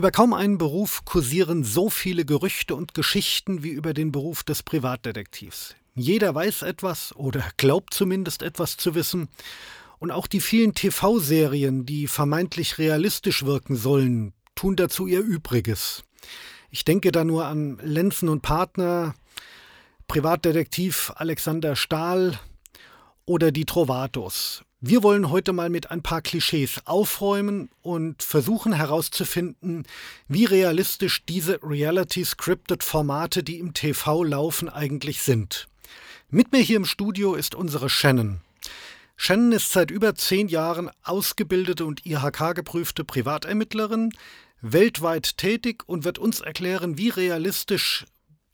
Über kaum einen Beruf kursieren so viele Gerüchte und Geschichten wie über den Beruf des Privatdetektivs. Jeder weiß etwas oder glaubt zumindest etwas zu wissen. Und auch die vielen TV-Serien, die vermeintlich realistisch wirken sollen, tun dazu ihr Übriges. Ich denke da nur an Lenzen und Partner, Privatdetektiv Alexander Stahl oder die Trovatos. Wir wollen heute mal mit ein paar Klischees aufräumen und versuchen herauszufinden, wie realistisch diese Reality-Scripted-Formate, die im TV laufen, eigentlich sind. Mit mir hier im Studio ist unsere Shannon. Shannon ist seit über zehn Jahren ausgebildete und IHK-geprüfte Privatermittlerin, weltweit tätig und wird uns erklären, wie realistisch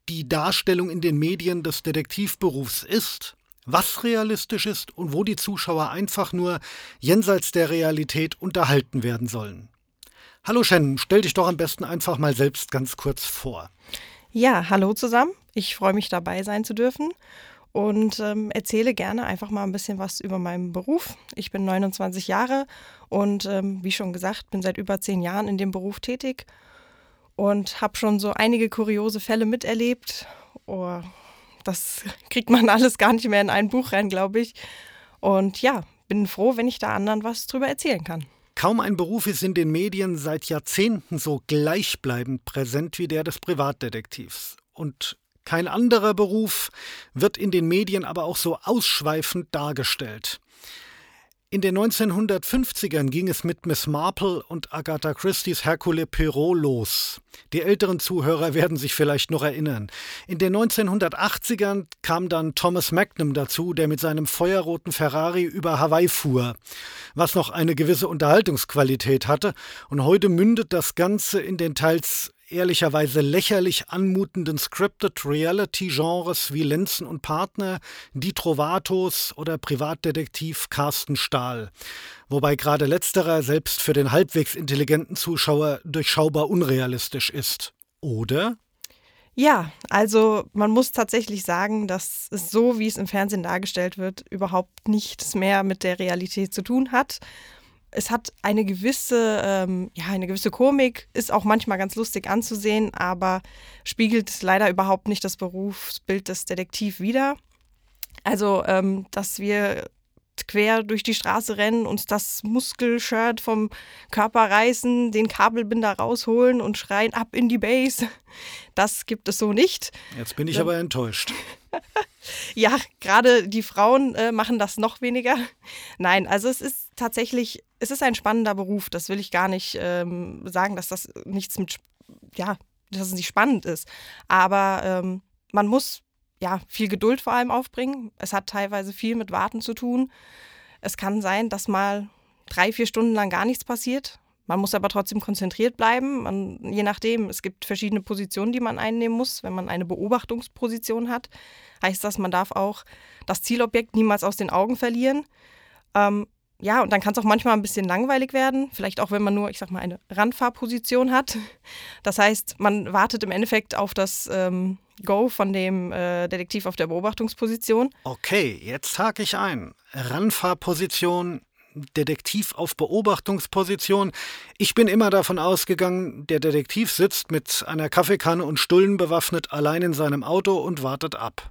die Darstellung in den Medien des Detektivberufs ist was realistisch ist und wo die Zuschauer einfach nur jenseits der Realität unterhalten werden sollen. Hallo Shannon, stell dich doch am besten einfach mal selbst ganz kurz vor. Ja, hallo zusammen. Ich freue mich dabei sein zu dürfen und ähm, erzähle gerne einfach mal ein bisschen was über meinen Beruf. Ich bin 29 Jahre und ähm, wie schon gesagt, bin seit über zehn Jahren in dem Beruf tätig und habe schon so einige kuriose Fälle miterlebt. Oh, das kriegt man alles gar nicht mehr in ein Buch rein, glaube ich. Und ja, bin froh, wenn ich da anderen was drüber erzählen kann. Kaum ein Beruf ist in den Medien seit Jahrzehnten so gleichbleibend präsent wie der des Privatdetektivs. Und kein anderer Beruf wird in den Medien aber auch so ausschweifend dargestellt. In den 1950ern ging es mit Miss Marple und Agatha Christie's Hercule Poirot los. Die älteren Zuhörer werden sich vielleicht noch erinnern. In den 1980ern kam dann Thomas Magnum dazu, der mit seinem feuerroten Ferrari über Hawaii fuhr, was noch eine gewisse Unterhaltungsqualität hatte, und heute mündet das Ganze in den teils ehrlicherweise lächerlich anmutenden Scripted Reality Genres wie Lenzen und Partner, Die Trovatos oder Privatdetektiv Carsten Stahl. Wobei gerade letzterer selbst für den halbwegs intelligenten Zuschauer durchschaubar unrealistisch ist. Oder? Ja, also man muss tatsächlich sagen, dass es so, wie es im Fernsehen dargestellt wird, überhaupt nichts mehr mit der Realität zu tun hat es hat eine gewisse, ähm, ja, eine gewisse Komik, ist auch manchmal ganz lustig anzusehen, aber spiegelt leider überhaupt nicht das Berufsbild des Detektiv wider. Also, ähm, dass wir quer durch die Straße rennen, uns das Muskelshirt vom Körper reißen, den Kabelbinder rausholen und schreien ab in die Base. Das gibt es so nicht. Jetzt bin ich aber enttäuscht. ja, gerade die Frauen äh, machen das noch weniger. Nein, also es ist tatsächlich, es ist ein spannender Beruf. Das will ich gar nicht ähm, sagen, dass das nichts mit, ja, dass es nicht spannend ist. Aber ähm, man muss ja viel Geduld vor allem aufbringen. Es hat teilweise viel mit Warten zu tun. Es kann sein, dass mal drei, vier Stunden lang gar nichts passiert. Man muss aber trotzdem konzentriert bleiben. Man, je nachdem, es gibt verschiedene Positionen, die man einnehmen muss. Wenn man eine Beobachtungsposition hat, heißt das, man darf auch das Zielobjekt niemals aus den Augen verlieren. Ähm, ja, und dann kann es auch manchmal ein bisschen langweilig werden. Vielleicht auch, wenn man nur, ich sag mal, eine Randfahrposition hat. Das heißt, man wartet im Endeffekt auf das ähm, Go von dem äh, Detektiv auf der Beobachtungsposition. Okay, jetzt hake ich ein. Randfahrposition Detektiv auf Beobachtungsposition. Ich bin immer davon ausgegangen, der Detektiv sitzt mit einer Kaffeekanne und Stullen bewaffnet allein in seinem Auto und wartet ab.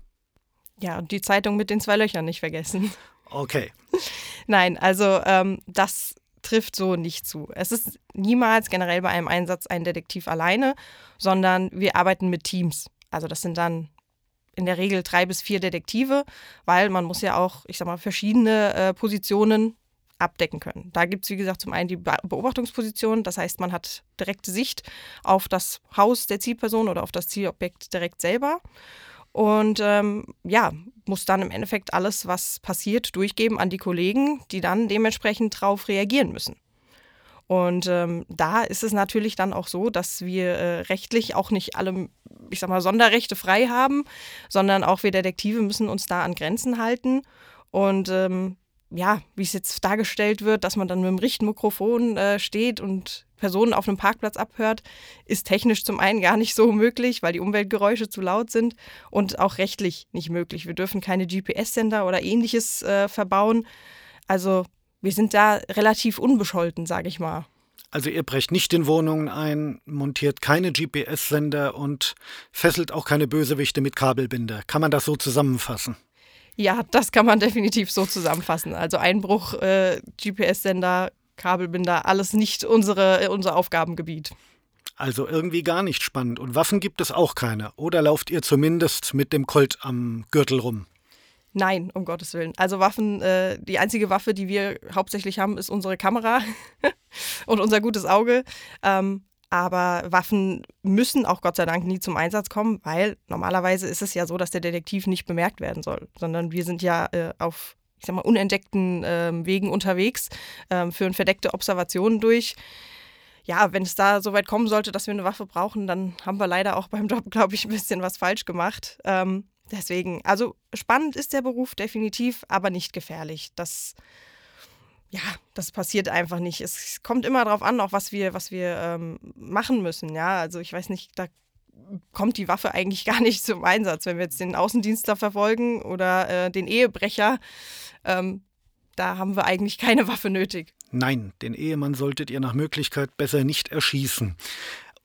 Ja, und die Zeitung mit den zwei Löchern nicht vergessen. Okay. Nein, also ähm, das trifft so nicht zu. Es ist niemals generell bei einem Einsatz ein Detektiv alleine, sondern wir arbeiten mit Teams. Also das sind dann in der Regel drei bis vier Detektive, weil man muss ja auch, ich sag mal, verschiedene äh, Positionen abdecken können. Da gibt es, wie gesagt, zum einen die Beobachtungsposition, das heißt, man hat direkte Sicht auf das Haus der Zielperson oder auf das Zielobjekt direkt selber. Und ähm, ja, muss dann im Endeffekt alles, was passiert, durchgeben an die Kollegen, die dann dementsprechend darauf reagieren müssen. Und ähm, da ist es natürlich dann auch so, dass wir äh, rechtlich auch nicht alle, ich sag mal, Sonderrechte frei haben, sondern auch wir Detektive müssen uns da an Grenzen halten. Und ähm, ja, wie es jetzt dargestellt wird, dass man dann mit dem Richtmikrofon äh, steht und Personen auf einem Parkplatz abhört, ist technisch zum einen gar nicht so möglich, weil die Umweltgeräusche zu laut sind und auch rechtlich nicht möglich. Wir dürfen keine GPS-Sender oder ähnliches äh, verbauen. Also wir sind da relativ unbescholten, sage ich mal. Also ihr brecht nicht in Wohnungen ein, montiert keine GPS-Sender und fesselt auch keine Bösewichte mit Kabelbinder. Kann man das so zusammenfassen? Ja, das kann man definitiv so zusammenfassen. Also Einbruch, äh, GPS-Sender, Kabelbinder, alles nicht unsere, unser Aufgabengebiet. Also irgendwie gar nicht spannend. Und Waffen gibt es auch keine. Oder lauft ihr zumindest mit dem Colt am Gürtel rum? Nein, um Gottes Willen. Also Waffen, äh, die einzige Waffe, die wir hauptsächlich haben, ist unsere Kamera und unser gutes Auge. Ähm, aber Waffen müssen auch Gott sei Dank nie zum Einsatz kommen, weil normalerweise ist es ja so, dass der Detektiv nicht bemerkt werden soll, sondern wir sind ja äh, auf, ich sag mal, unentdeckten äh, Wegen unterwegs, äh, führen verdeckte Observationen durch. Ja, wenn es da so weit kommen sollte, dass wir eine Waffe brauchen, dann haben wir leider auch beim Job, glaube ich, ein bisschen was falsch gemacht. Ähm, Deswegen, also spannend ist der Beruf definitiv, aber nicht gefährlich. Das, ja, das passiert einfach nicht. Es kommt immer darauf an, auch was wir, was wir ähm, machen müssen. Ja, also ich weiß nicht, da kommt die Waffe eigentlich gar nicht zum Einsatz, wenn wir jetzt den Außendienstler verfolgen oder äh, den Ehebrecher. Ähm, da haben wir eigentlich keine Waffe nötig. Nein, den Ehemann solltet ihr nach Möglichkeit besser nicht erschießen.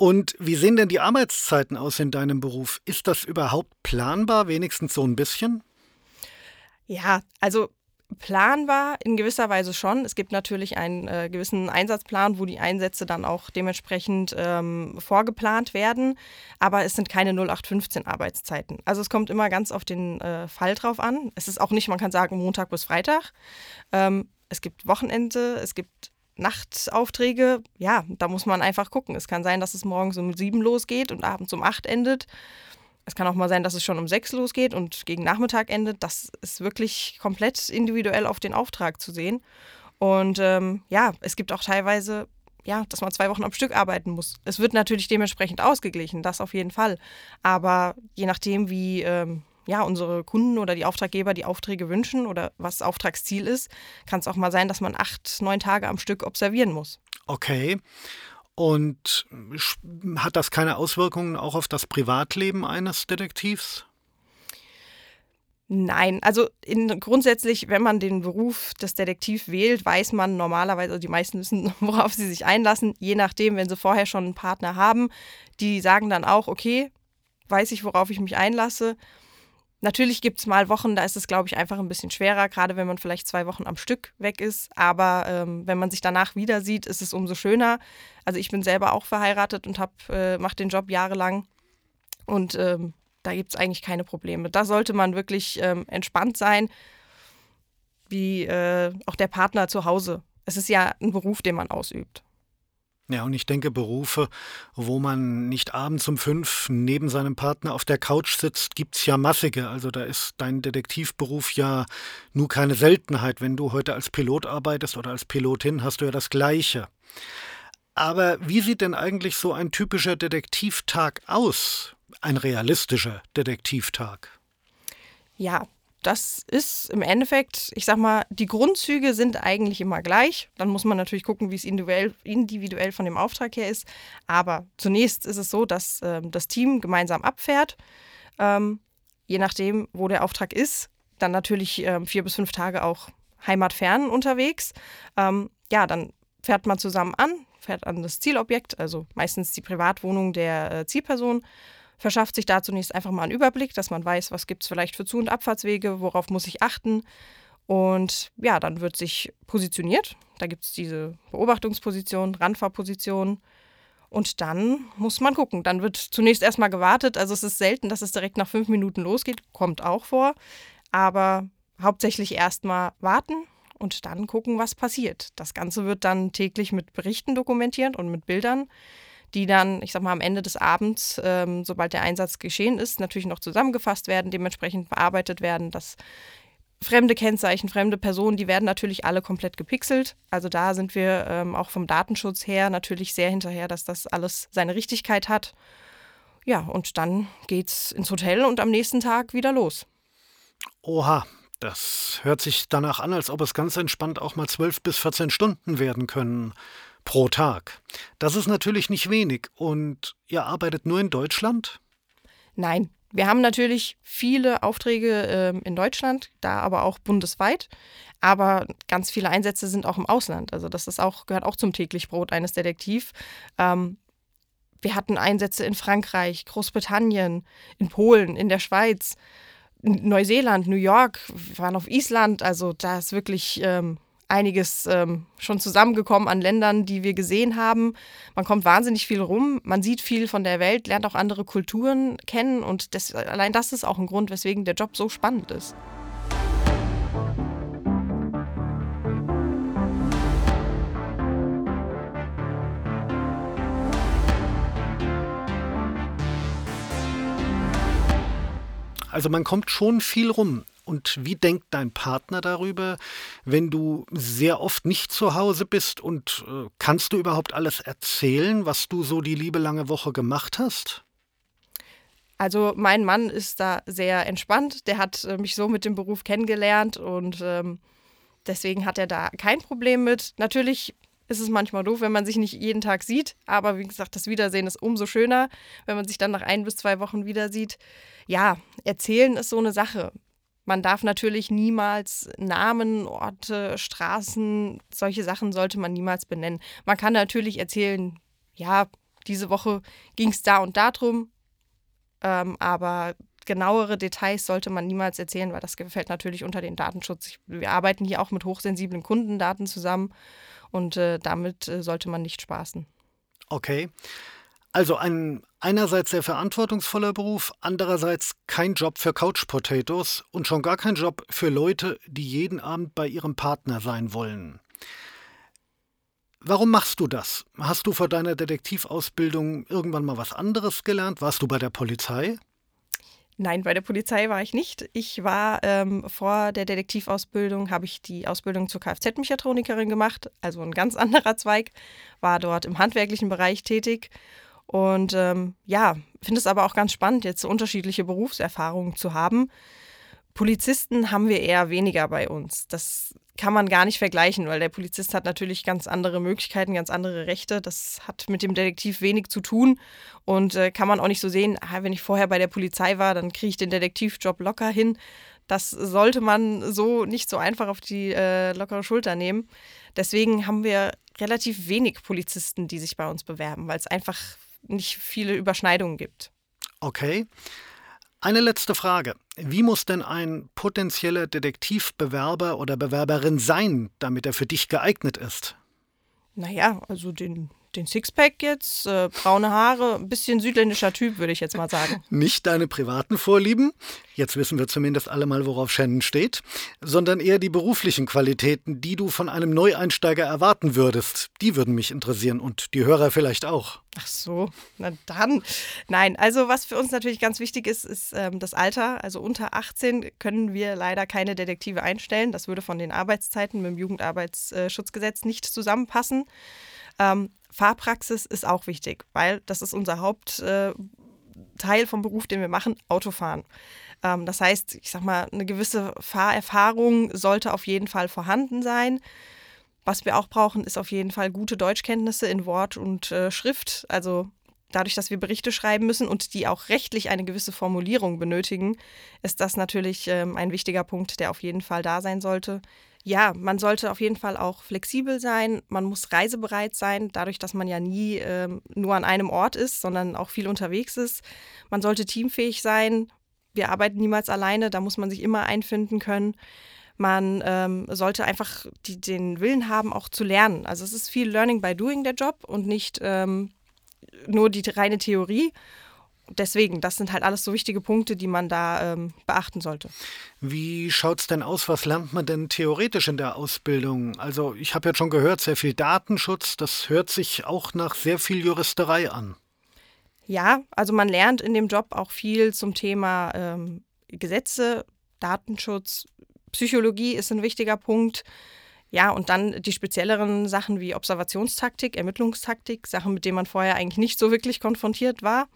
Und wie sehen denn die Arbeitszeiten aus in deinem Beruf? Ist das überhaupt planbar, wenigstens so ein bisschen? Ja, also planbar in gewisser Weise schon. Es gibt natürlich einen äh, gewissen Einsatzplan, wo die Einsätze dann auch dementsprechend ähm, vorgeplant werden. Aber es sind keine 0815 Arbeitszeiten. Also es kommt immer ganz auf den äh, Fall drauf an. Es ist auch nicht, man kann sagen, Montag bis Freitag. Ähm, es gibt Wochenende, es gibt Nachtaufträge, ja, da muss man einfach gucken. Es kann sein, dass es morgens um sieben losgeht und abends um acht endet. Es kann auch mal sein, dass es schon um sechs losgeht und gegen Nachmittag endet. Das ist wirklich komplett individuell auf den Auftrag zu sehen. Und ähm, ja, es gibt auch teilweise, ja, dass man zwei Wochen am Stück arbeiten muss. Es wird natürlich dementsprechend ausgeglichen, das auf jeden Fall. Aber je nachdem, wie ähm, ja, unsere Kunden oder die Auftraggeber die Aufträge wünschen oder was Auftragsziel ist, kann es auch mal sein, dass man acht, neun Tage am Stück observieren muss. Okay. Und hat das keine Auswirkungen auch auf das Privatleben eines Detektivs? Nein, also in, grundsätzlich, wenn man den Beruf des Detektivs wählt, weiß man normalerweise, also die meisten wissen, worauf sie sich einlassen, je nachdem, wenn sie vorher schon einen Partner haben, die sagen dann auch, okay, weiß ich, worauf ich mich einlasse. Natürlich gibt es mal Wochen, da ist es, glaube ich, einfach ein bisschen schwerer, gerade wenn man vielleicht zwei Wochen am Stück weg ist. Aber ähm, wenn man sich danach wieder sieht, ist es umso schöner. Also ich bin selber auch verheiratet und äh, mache den Job jahrelang. Und ähm, da gibt es eigentlich keine Probleme. Da sollte man wirklich ähm, entspannt sein, wie äh, auch der Partner zu Hause. Es ist ja ein Beruf, den man ausübt. Ja, und ich denke, Berufe, wo man nicht abends um fünf neben seinem Partner auf der Couch sitzt, gibt es ja massige. Also da ist dein Detektivberuf ja nur keine Seltenheit. Wenn du heute als Pilot arbeitest oder als Pilotin, hast du ja das Gleiche. Aber wie sieht denn eigentlich so ein typischer Detektivtag aus? Ein realistischer Detektivtag? Ja, das ist im Endeffekt, ich sag mal, die Grundzüge sind eigentlich immer gleich. Dann muss man natürlich gucken, wie es individuell, individuell von dem Auftrag her ist. Aber zunächst ist es so, dass ähm, das Team gemeinsam abfährt. Ähm, je nachdem, wo der Auftrag ist, dann natürlich ähm, vier bis fünf Tage auch heimatfern unterwegs. Ähm, ja, dann fährt man zusammen an, fährt an das Zielobjekt, also meistens die Privatwohnung der äh, Zielperson verschafft sich da zunächst einfach mal einen Überblick, dass man weiß, was gibt es vielleicht für Zu- und Abfahrtswege, worauf muss ich achten. Und ja, dann wird sich positioniert. Da gibt es diese Beobachtungsposition, Randfahrposition. Und dann muss man gucken. Dann wird zunächst erstmal gewartet. Also es ist selten, dass es direkt nach fünf Minuten losgeht. Kommt auch vor. Aber hauptsächlich erstmal warten und dann gucken, was passiert. Das Ganze wird dann täglich mit Berichten dokumentiert und mit Bildern die dann, ich sag mal, am Ende des Abends, ähm, sobald der Einsatz geschehen ist, natürlich noch zusammengefasst werden, dementsprechend bearbeitet werden, dass fremde Kennzeichen, fremde Personen, die werden natürlich alle komplett gepixelt. Also da sind wir ähm, auch vom Datenschutz her natürlich sehr hinterher, dass das alles seine Richtigkeit hat. Ja, und dann geht's ins Hotel und am nächsten Tag wieder los. Oha, das hört sich danach an, als ob es ganz entspannt auch mal 12 bis 14 Stunden werden können pro Tag. Das ist natürlich nicht wenig. Und ihr arbeitet nur in Deutschland? Nein, Wir haben natürlich viele Aufträge äh, in Deutschland, da aber auch bundesweit. Aber ganz viele Einsätze sind auch im Ausland. Also das ist auch, gehört auch zum täglich Brot eines Detektivs. Ähm, wir hatten Einsätze in Frankreich, Großbritannien, in Polen, in der Schweiz, Neuseeland, New York, wir waren auf Island. Also da ist wirklich ähm, einiges ähm, schon zusammengekommen an Ländern, die wir gesehen haben. Man kommt wahnsinnig viel rum, man sieht viel von der Welt, lernt auch andere Kulturen kennen und das, allein das ist auch ein Grund, weswegen der Job so spannend ist. Also man kommt schon viel rum. Und wie denkt dein Partner darüber, wenn du sehr oft nicht zu Hause bist? Und äh, kannst du überhaupt alles erzählen, was du so die liebe lange Woche gemacht hast? Also mein Mann ist da sehr entspannt. Der hat äh, mich so mit dem Beruf kennengelernt und ähm, deswegen hat er da kein Problem mit. Natürlich ist es manchmal doof, wenn man sich nicht jeden Tag sieht. Aber wie gesagt, das Wiedersehen ist umso schöner, wenn man sich dann nach ein bis zwei Wochen wieder sieht. Ja, erzählen ist so eine Sache. Man darf natürlich niemals Namen, Orte, Straßen, solche Sachen sollte man niemals benennen. Man kann natürlich erzählen, ja, diese Woche ging es da und da drum, ähm, aber genauere Details sollte man niemals erzählen, weil das gefällt natürlich unter den Datenschutz. Wir arbeiten hier auch mit hochsensiblen Kundendaten zusammen und äh, damit äh, sollte man nicht spaßen. Okay. Also ein einerseits sehr verantwortungsvoller Beruf, andererseits kein Job für Couch Potatoes und schon gar kein Job für Leute, die jeden Abend bei ihrem Partner sein wollen. Warum machst du das? Hast du vor deiner Detektivausbildung irgendwann mal was anderes gelernt? Warst du bei der Polizei? Nein, bei der Polizei war ich nicht. Ich war ähm, vor der Detektivausbildung, habe ich die Ausbildung zur Kfz-Mechatronikerin gemacht, also ein ganz anderer Zweig, war dort im handwerklichen Bereich tätig und ähm, ja, finde es aber auch ganz spannend, jetzt unterschiedliche Berufserfahrungen zu haben. Polizisten haben wir eher weniger bei uns. Das kann man gar nicht vergleichen, weil der Polizist hat natürlich ganz andere Möglichkeiten, ganz andere Rechte. Das hat mit dem Detektiv wenig zu tun und äh, kann man auch nicht so sehen, ah, wenn ich vorher bei der Polizei war, dann kriege ich den Detektivjob locker hin. Das sollte man so nicht so einfach auf die äh, lockere Schulter nehmen. Deswegen haben wir relativ wenig Polizisten, die sich bei uns bewerben, weil es einfach nicht viele Überschneidungen gibt. Okay. Eine letzte Frage. Wie muss denn ein potenzieller Detektivbewerber oder Bewerberin sein, damit er für dich geeignet ist? Naja, also den den Sixpack jetzt, äh, braune Haare, ein bisschen südländischer Typ, würde ich jetzt mal sagen. Nicht deine privaten Vorlieben, jetzt wissen wir zumindest alle mal, worauf Shannon steht, sondern eher die beruflichen Qualitäten, die du von einem Neueinsteiger erwarten würdest. Die würden mich interessieren und die Hörer vielleicht auch. Ach so, na dann. Nein, also was für uns natürlich ganz wichtig ist, ist ähm, das Alter. Also unter 18 können wir leider keine Detektive einstellen. Das würde von den Arbeitszeiten mit dem Jugendarbeitsschutzgesetz nicht zusammenpassen. Ähm, Fahrpraxis ist auch wichtig, weil das ist unser Hauptteil vom Beruf, den wir machen, Autofahren. Ähm, das heißt, ich sag mal, eine gewisse Fahrerfahrung sollte auf jeden Fall vorhanden sein. Was wir auch brauchen, ist auf jeden Fall gute Deutschkenntnisse in Wort und äh, Schrift. Also dadurch, dass wir Berichte schreiben müssen und die auch rechtlich eine gewisse Formulierung benötigen, ist das natürlich ähm, ein wichtiger Punkt, der auf jeden Fall da sein sollte ja, man sollte auf jeden Fall auch flexibel sein. Man muss reisebereit sein, dadurch, dass man ja nie ähm, nur an einem Ort ist, sondern auch viel unterwegs ist. Man sollte teamfähig sein. Wir arbeiten niemals alleine, da muss man sich immer einfinden können. Man ähm, sollte einfach die, den Willen haben, auch zu lernen. Also es ist viel Learning by Doing der Job und nicht ähm, nur die reine Theorie deswegen, das sind halt alles so wichtige Punkte, die man da ähm, beachten sollte. Wie schaut es denn aus? Was lernt man denn theoretisch in der Ausbildung? Also ich habe ja schon gehört, sehr viel Datenschutz, das hört sich auch nach sehr viel Juristerei an. Ja, also man lernt in dem Job auch viel zum Thema ähm, Gesetze, Datenschutz, Psychologie ist ein wichtiger Punkt. Ja, und dann die spezielleren Sachen wie Observationstaktik, Ermittlungstaktik, Sachen, mit denen man vorher eigentlich nicht so wirklich konfrontiert war.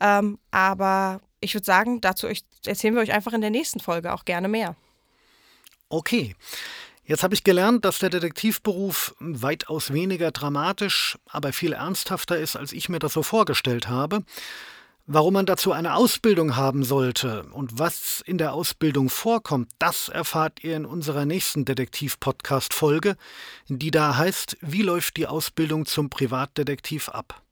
Ähm, aber ich würde sagen, dazu erzählen wir euch einfach in der nächsten Folge auch gerne mehr. Okay. Jetzt habe ich gelernt, dass der Detektivberuf weitaus weniger dramatisch, aber viel ernsthafter ist, als ich mir das so vorgestellt habe. Warum man dazu eine Ausbildung haben sollte und was in der Ausbildung vorkommt, das erfahrt ihr in unserer nächsten Detektiv-Podcast-Folge, die da heißt, wie läuft die Ausbildung zum Privatdetektiv ab?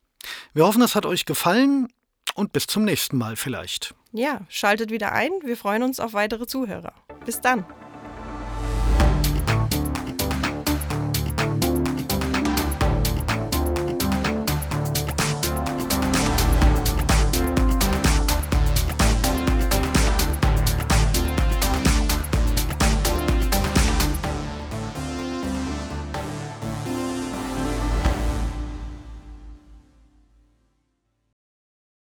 Wir hoffen, es hat euch gefallen und bis zum nächsten Mal vielleicht. Ja, schaltet wieder ein. Wir freuen uns auf weitere Zuhörer. Bis dann.